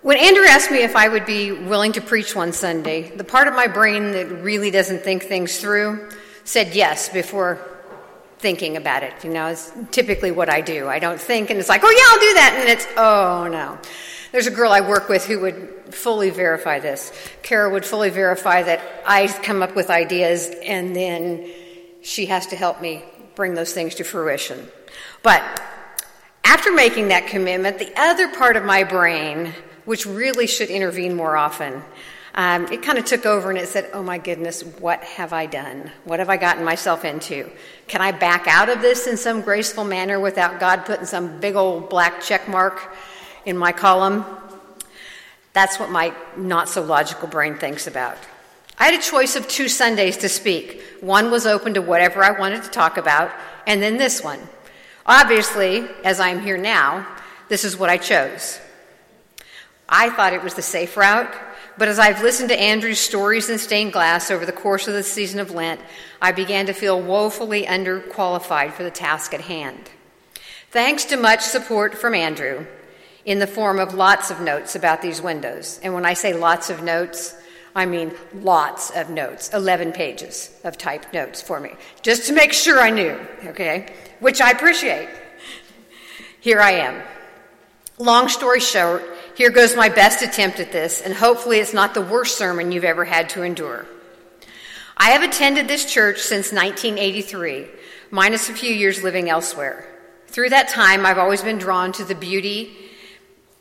When Andrew asked me if I would be willing to preach one Sunday, the part of my brain that really doesn't think things through said yes before thinking about it. You know, it's typically what I do. I don't think and it's like, oh yeah, I'll do that. And it's, oh no. There's a girl I work with who would fully verify this. Kara would fully verify that I come up with ideas and then she has to help me bring those things to fruition. But after making that commitment, the other part of my brain which really should intervene more often. Um, it kind of took over and it said, Oh my goodness, what have I done? What have I gotten myself into? Can I back out of this in some graceful manner without God putting some big old black check mark in my column? That's what my not so logical brain thinks about. I had a choice of two Sundays to speak. One was open to whatever I wanted to talk about, and then this one. Obviously, as I'm here now, this is what I chose. I thought it was the safe route, but as I've listened to Andrew's stories in stained glass over the course of the season of Lent, I began to feel woefully underqualified for the task at hand. Thanks to much support from Andrew in the form of lots of notes about these windows. And when I say lots of notes, I mean lots of notes, 11 pages of typed notes for me, just to make sure I knew, okay? Which I appreciate. Here I am. Long story short, here goes my best attempt at this, and hopefully it's not the worst sermon you've ever had to endure. I have attended this church since 1983, minus a few years living elsewhere. Through that time, I've always been drawn to the beauty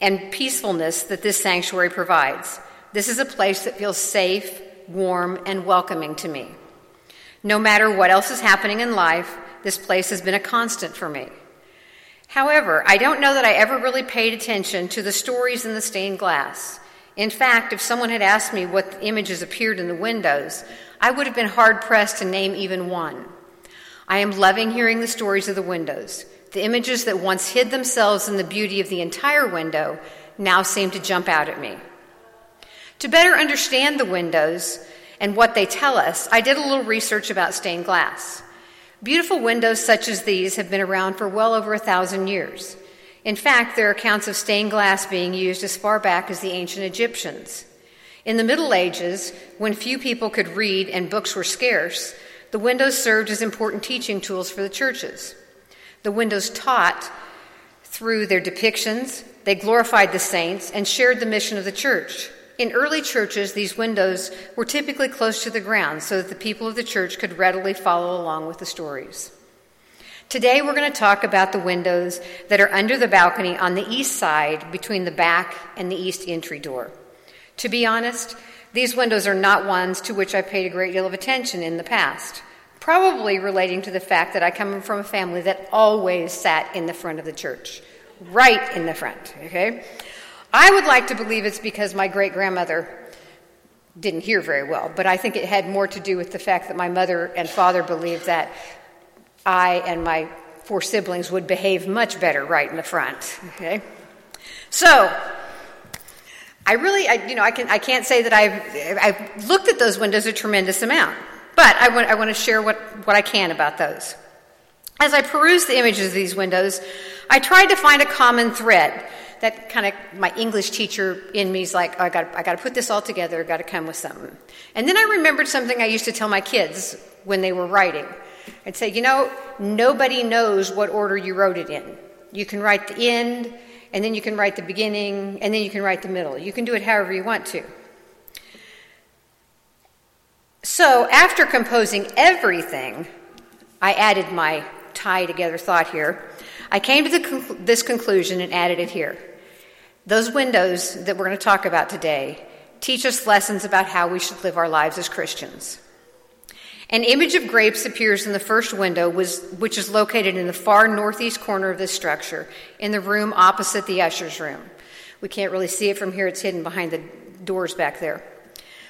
and peacefulness that this sanctuary provides. This is a place that feels safe, warm, and welcoming to me. No matter what else is happening in life, this place has been a constant for me. However, I don't know that I ever really paid attention to the stories in the stained glass. In fact, if someone had asked me what images appeared in the windows, I would have been hard pressed to name even one. I am loving hearing the stories of the windows. The images that once hid themselves in the beauty of the entire window now seem to jump out at me. To better understand the windows and what they tell us, I did a little research about stained glass. Beautiful windows such as these have been around for well over a thousand years. In fact, there are accounts of stained glass being used as far back as the ancient Egyptians. In the Middle Ages, when few people could read and books were scarce, the windows served as important teaching tools for the churches. The windows taught through their depictions, they glorified the saints, and shared the mission of the church. In early churches, these windows were typically close to the ground so that the people of the church could readily follow along with the stories. Today, we're going to talk about the windows that are under the balcony on the east side between the back and the east entry door. To be honest, these windows are not ones to which I paid a great deal of attention in the past, probably relating to the fact that I come from a family that always sat in the front of the church, right in the front, okay? I would like to believe it's because my great grandmother didn't hear very well, but I think it had more to do with the fact that my mother and father believed that I and my four siblings would behave much better right in the front. Okay? So, I really, I, you know, I, can, I can't say that I've, I've looked at those windows a tremendous amount, but I want, I want to share what, what I can about those. As I perused the images of these windows, I tried to find a common thread that kind of my English teacher in me is like, oh, I got I got to put this all together. Got to come with something. And then I remembered something I used to tell my kids when they were writing. I'd say, you know, nobody knows what order you wrote it in. You can write the end, and then you can write the beginning, and then you can write the middle. You can do it however you want to. So after composing everything, I added my tie together thought here. I came to the, this conclusion and added it here. Those windows that we're going to talk about today teach us lessons about how we should live our lives as Christians. An image of grapes appears in the first window, which is located in the far northeast corner of this structure, in the room opposite the usher's room. We can't really see it from here, it's hidden behind the doors back there.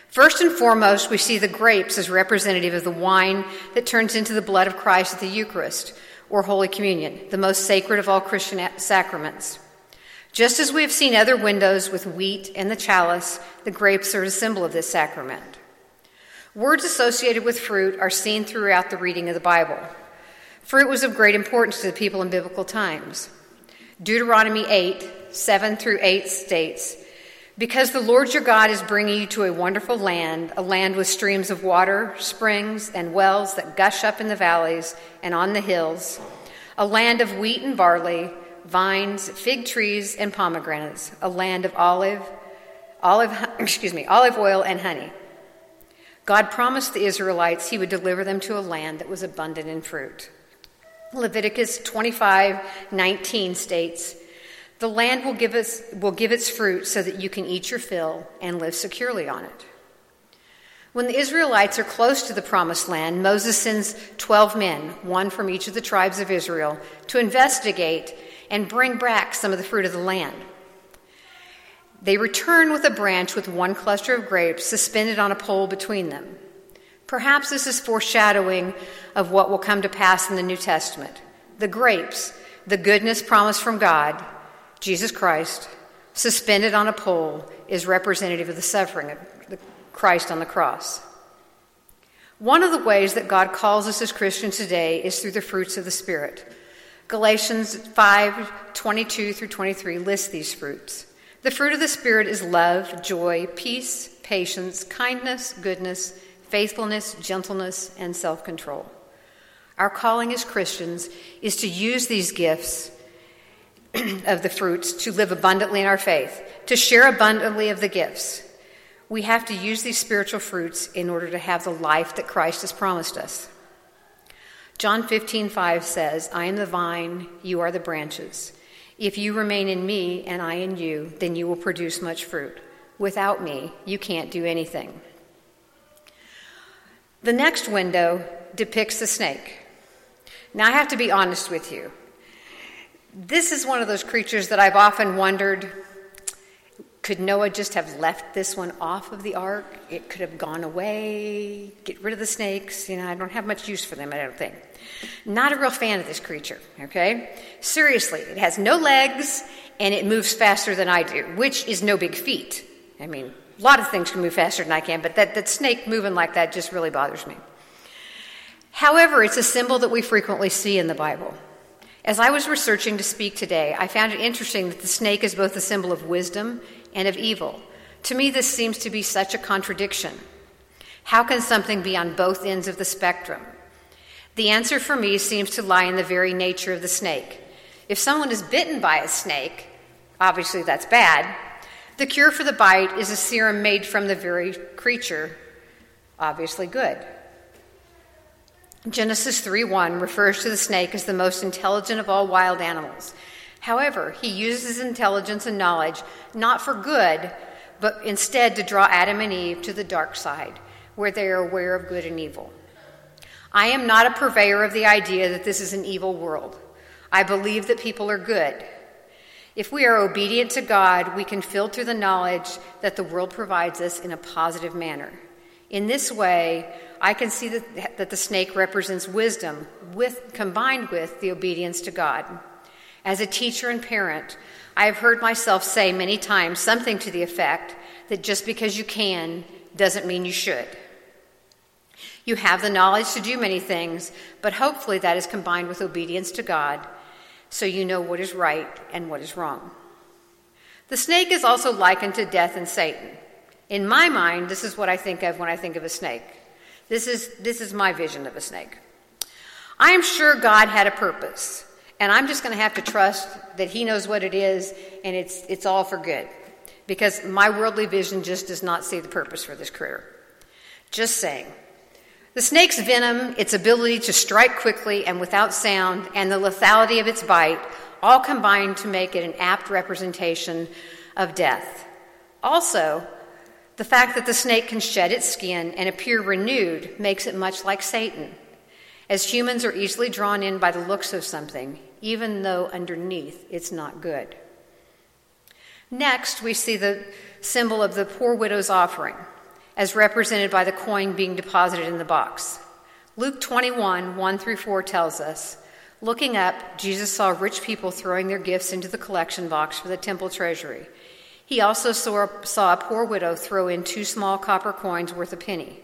First and foremost, we see the grapes as representative of the wine that turns into the blood of Christ at the Eucharist, or Holy Communion, the most sacred of all Christian sacraments. Just as we have seen other windows with wheat and the chalice, the grapes are a symbol of this sacrament. Words associated with fruit are seen throughout the reading of the Bible. Fruit was of great importance to the people in biblical times. Deuteronomy 8, 7 through 8 states, Because the Lord your God is bringing you to a wonderful land, a land with streams of water, springs, and wells that gush up in the valleys and on the hills, a land of wheat and barley, vines, fig trees, and pomegranates, a land of olive, olive, excuse me, olive oil and honey. God promised the Israelites he would deliver them to a land that was abundant in fruit. Leviticus 25:19 states, "The land will give us will give its fruit so that you can eat your fill and live securely on it." When the Israelites are close to the promised land, Moses sends 12 men, one from each of the tribes of Israel, to investigate and bring back some of the fruit of the land. They return with a branch with one cluster of grapes suspended on a pole between them. Perhaps this is foreshadowing of what will come to pass in the New Testament. The grapes, the goodness promised from God, Jesus Christ, suspended on a pole, is representative of the suffering of Christ on the cross. One of the ways that God calls us as Christians today is through the fruits of the Spirit. Galatians 5 22 through 23 lists these fruits. The fruit of the Spirit is love, joy, peace, patience, kindness, goodness, faithfulness, gentleness, and self control. Our calling as Christians is to use these gifts of the fruits to live abundantly in our faith, to share abundantly of the gifts. We have to use these spiritual fruits in order to have the life that Christ has promised us. John 15, 5 says, I am the vine, you are the branches. If you remain in me and I in you, then you will produce much fruit. Without me, you can't do anything. The next window depicts the snake. Now, I have to be honest with you. This is one of those creatures that I've often wondered could Noah just have left this one off of the ark? It could have gone away, get rid of the snakes. You know, I don't have much use for them, I don't think. Not a real fan of this creature, okay? Seriously, it has no legs and it moves faster than I do, which is no big feat. I mean, a lot of things can move faster than I can, but that, that snake moving like that just really bothers me. However, it's a symbol that we frequently see in the Bible. As I was researching to speak today, I found it interesting that the snake is both a symbol of wisdom and of evil. To me, this seems to be such a contradiction. How can something be on both ends of the spectrum? The answer for me seems to lie in the very nature of the snake. If someone is bitten by a snake, obviously that's bad. The cure for the bite is a serum made from the very creature, obviously good. Genesis 3:1 refers to the snake as the most intelligent of all wild animals. However, he uses intelligence and knowledge not for good, but instead to draw Adam and Eve to the dark side, where they are aware of good and evil. I am not a purveyor of the idea that this is an evil world. I believe that people are good. If we are obedient to God, we can filter the knowledge that the world provides us in a positive manner. In this way, I can see that, that the snake represents wisdom with, combined with the obedience to God. As a teacher and parent, I have heard myself say many times something to the effect that just because you can doesn't mean you should. You have the knowledge to do many things, but hopefully that is combined with obedience to God so you know what is right and what is wrong. The snake is also likened to death and Satan. In my mind, this is what I think of when I think of a snake. This is, this is my vision of a snake. I am sure God had a purpose. And I'm just going to have to trust that He knows what it is and it's, it's all for good. Because my worldly vision just does not see the purpose for this critter. Just saying. The snake's venom, its ability to strike quickly and without sound, and the lethality of its bite all combine to make it an apt representation of death. Also, the fact that the snake can shed its skin and appear renewed makes it much like Satan. As humans are easily drawn in by the looks of something, even though underneath it's not good. Next, we see the symbol of the poor widow's offering, as represented by the coin being deposited in the box. Luke 21, 1 through 4 tells us Looking up, Jesus saw rich people throwing their gifts into the collection box for the temple treasury. He also saw, saw a poor widow throw in two small copper coins worth a penny.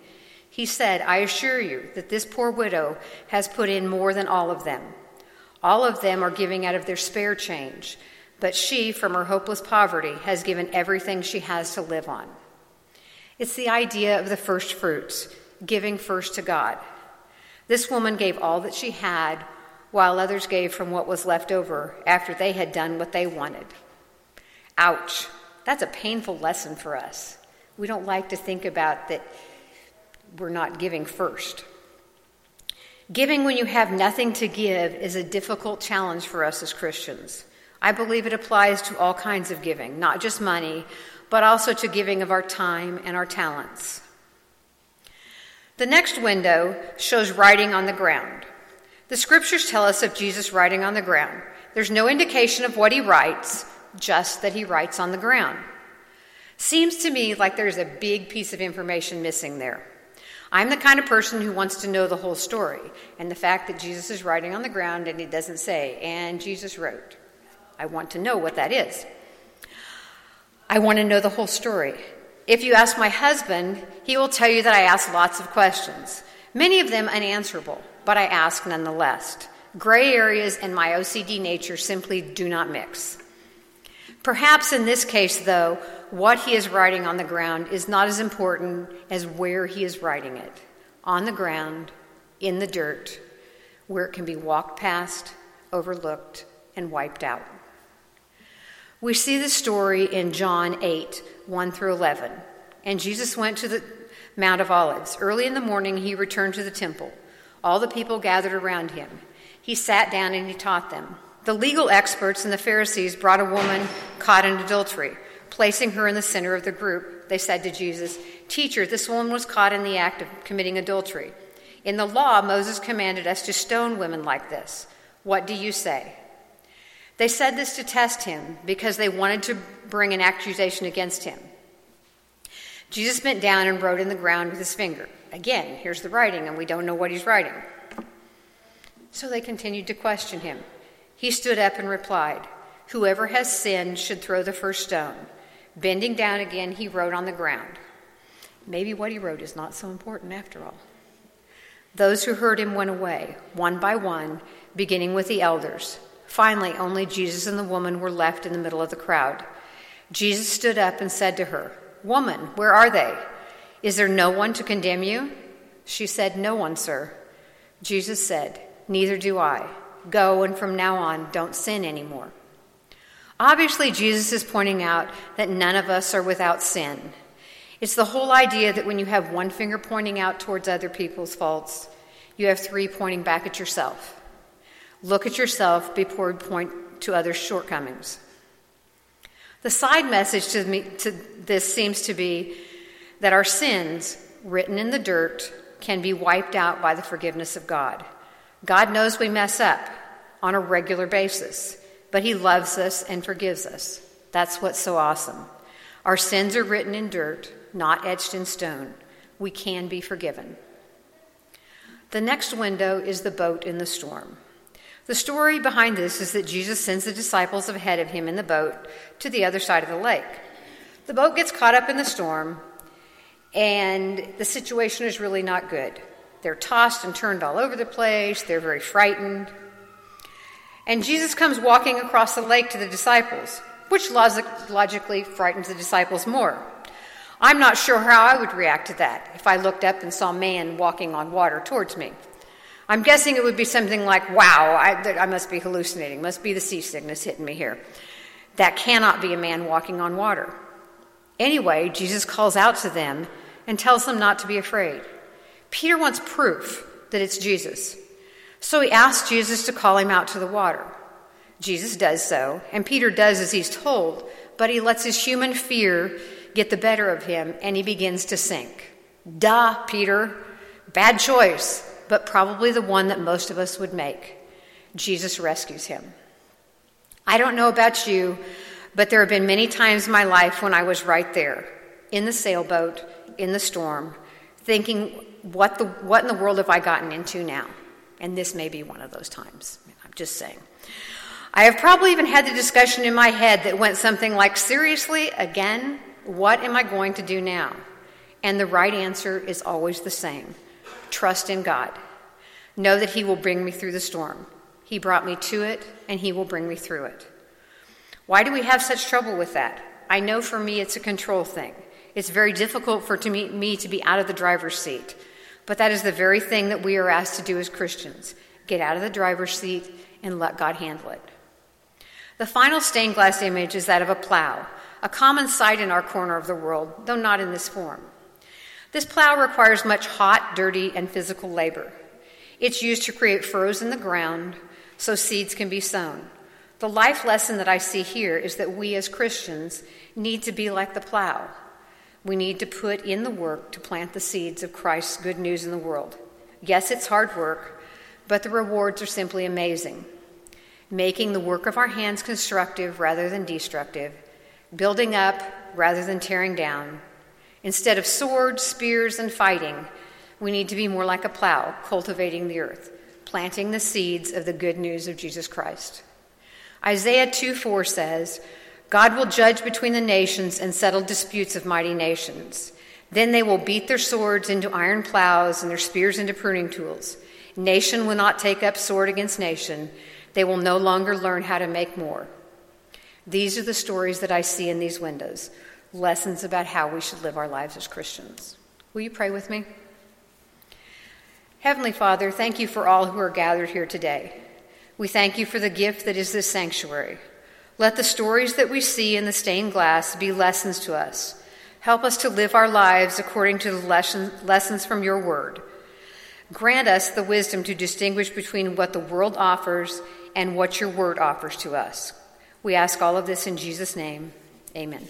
He said, I assure you that this poor widow has put in more than all of them. All of them are giving out of their spare change, but she, from her hopeless poverty, has given everything she has to live on. It's the idea of the first fruits, giving first to God. This woman gave all that she had, while others gave from what was left over after they had done what they wanted. Ouch. That's a painful lesson for us. We don't like to think about that we're not giving first. Giving when you have nothing to give is a difficult challenge for us as Christians. I believe it applies to all kinds of giving, not just money, but also to giving of our time and our talents. The next window shows writing on the ground. The scriptures tell us of Jesus writing on the ground. There's no indication of what he writes, just that he writes on the ground. Seems to me like there's a big piece of information missing there. I'm the kind of person who wants to know the whole story, and the fact that Jesus is writing on the ground and he doesn't say, and Jesus wrote. I want to know what that is. I want to know the whole story. If you ask my husband, he will tell you that I ask lots of questions, many of them unanswerable, but I ask nonetheless. Gray areas and my OCD nature simply do not mix. Perhaps in this case, though, what he is writing on the ground is not as important as where he is writing it on the ground, in the dirt, where it can be walked past, overlooked, and wiped out. We see the story in John 8 1 through 11. And Jesus went to the Mount of Olives. Early in the morning, he returned to the temple. All the people gathered around him. He sat down and he taught them. The legal experts and the Pharisees brought a woman caught in adultery. Placing her in the center of the group, they said to Jesus, Teacher, this woman was caught in the act of committing adultery. In the law, Moses commanded us to stone women like this. What do you say? They said this to test him because they wanted to bring an accusation against him. Jesus bent down and wrote in the ground with his finger. Again, here's the writing, and we don't know what he's writing. So they continued to question him. He stood up and replied, Whoever has sinned should throw the first stone. Bending down again, he wrote on the ground. Maybe what he wrote is not so important after all. Those who heard him went away, one by one, beginning with the elders. Finally, only Jesus and the woman were left in the middle of the crowd. Jesus stood up and said to her, Woman, where are they? Is there no one to condemn you? She said, No one, sir. Jesus said, Neither do I. Go, and from now on, don't sin anymore. Obviously, Jesus is pointing out that none of us are without sin. It's the whole idea that when you have one finger pointing out towards other people's faults, you have three pointing back at yourself. Look at yourself before you point to others' shortcomings. The side message to, me, to this seems to be that our sins, written in the dirt, can be wiped out by the forgiveness of God. God knows we mess up on a regular basis, but He loves us and forgives us. That's what's so awesome. Our sins are written in dirt, not etched in stone. We can be forgiven. The next window is the boat in the storm. The story behind this is that Jesus sends the disciples ahead of him in the boat to the other side of the lake. The boat gets caught up in the storm, and the situation is really not good. They're tossed and turned all over the place, they're very frightened. And Jesus comes walking across the lake to the disciples, which logically frightens the disciples more. I'm not sure how I would react to that if I looked up and saw a man walking on water towards me. I'm guessing it would be something like, wow, I, I must be hallucinating, must be the seasickness hitting me here. That cannot be a man walking on water. Anyway, Jesus calls out to them and tells them not to be afraid. Peter wants proof that it's Jesus. So he asks Jesus to call him out to the water. Jesus does so, and Peter does as he's told, but he lets his human fear get the better of him and he begins to sink. Duh, Peter. Bad choice but probably the one that most of us would make. Jesus rescues him. I don't know about you, but there have been many times in my life when I was right there, in the sailboat, in the storm, thinking, what, the, what in the world have I gotten into now? And this may be one of those times. I'm just saying. I have probably even had the discussion in my head that went something like, seriously, again, what am I going to do now? And the right answer is always the same trust in God. Know that He will bring me through the storm. He brought me to it, and He will bring me through it. Why do we have such trouble with that? I know for me it's a control thing. It's very difficult for me to be out of the driver's seat. But that is the very thing that we are asked to do as Christians get out of the driver's seat and let God handle it. The final stained glass image is that of a plow, a common sight in our corner of the world, though not in this form. This plow requires much hot, dirty, and physical labor. It's used to create furrows in the ground so seeds can be sown. The life lesson that I see here is that we as Christians need to be like the plow. We need to put in the work to plant the seeds of Christ's good news in the world. Yes, it's hard work, but the rewards are simply amazing. Making the work of our hands constructive rather than destructive, building up rather than tearing down. Instead of swords, spears, and fighting, we need to be more like a plow, cultivating the earth, planting the seeds of the good news of Jesus Christ. Isaiah 2 4 says, God will judge between the nations and settle disputes of mighty nations. Then they will beat their swords into iron plows and their spears into pruning tools. Nation will not take up sword against nation. They will no longer learn how to make more. These are the stories that I see in these windows, lessons about how we should live our lives as Christians. Will you pray with me? Heavenly Father, thank you for all who are gathered here today. We thank you for the gift that is this sanctuary. Let the stories that we see in the stained glass be lessons to us. Help us to live our lives according to the lesson, lessons from your word. Grant us the wisdom to distinguish between what the world offers and what your word offers to us. We ask all of this in Jesus' name. Amen.